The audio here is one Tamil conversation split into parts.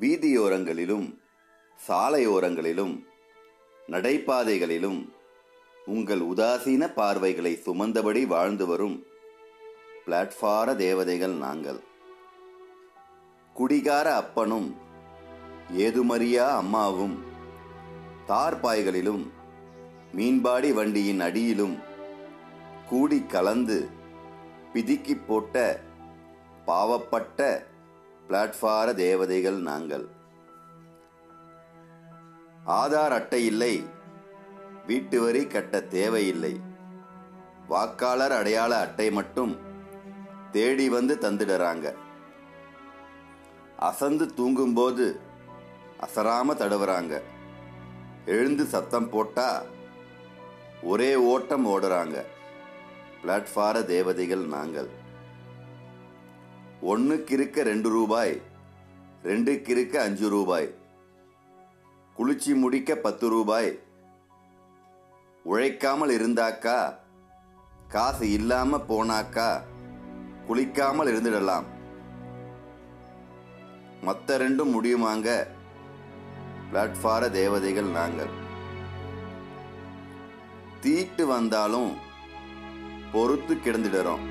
வீதியோரங்களிலும் சாலையோரங்களிலும் நடைபாதைகளிலும் உங்கள் உதாசீன பார்வைகளை சுமந்தபடி வாழ்ந்து வரும் பிளாட்பார தேவதைகள் நாங்கள். குடிகார அப்பனும் ஏதுமறியா அம்மாவும் தார்பாய்களிலும் மீன்பாடி வண்டியின் அடியிலும் கூடி கலந்து பிதுக்கி போட்ட பாவப்பட்ட பிளாட்பார தேவதைகள் நாங்கள். ஆதார் அட்டை இல்லை. வீட்டு வரி கட்ட தேவையில்லை வாக்காளர் அடையாள அட்டை மட்டும் தேடி வந்து தந்துடுறாங்க. அசந்து தூங்கும்போது அசராம தடவுறாங்க. எழுந்து சத்தம் போட்டா ஒரே ஓட்டம் ஓடுறாங்க. பிளாட்பார தேவதைகள் நாங்கள். ஒன்னுக்கு இருக்க ரெண்டு ரூபாய் ரெண்டுக்கு இருக்க அஞ்சு ரூபாய் குளிச்சு முடிக்க பத்து ரூபாய். உழைக்காமல் இருந்தாக்கா காசு இல்லாம போனாக்கா குளிக்காமல் இருந்துடலாம். மத்த ரெண்டும் முடியுமாங்க? பிளாட்ஃபார தேவதைகள் நாங்கள். தீட்டு வந்தாலும் பொறுத்து கிடந்துடுறோம்.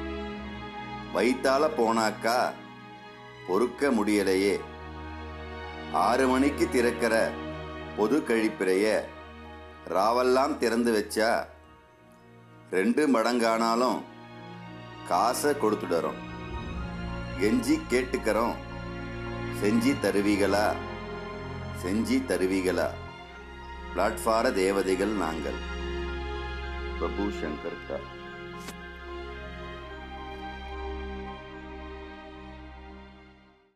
வயிற்றால போனாக்கா பொறுக்க முடியலையே. ஆறு மணிக்கு திறக்கிற பொது கழிப்பிறைய ராவெல்லாம் திறந்து வச்சா ரெண்டு மடங்கானாலும் காசை கொடுத்துடுறோம். கெஞ்சி கேட்டுக்கிறோம். செஞ்சி தருவீகளா? செஞ்சி தருவீகளா? பிளாட்ஃபார தேவதைகள் நாங்கள். பிரபு சங்கர் கா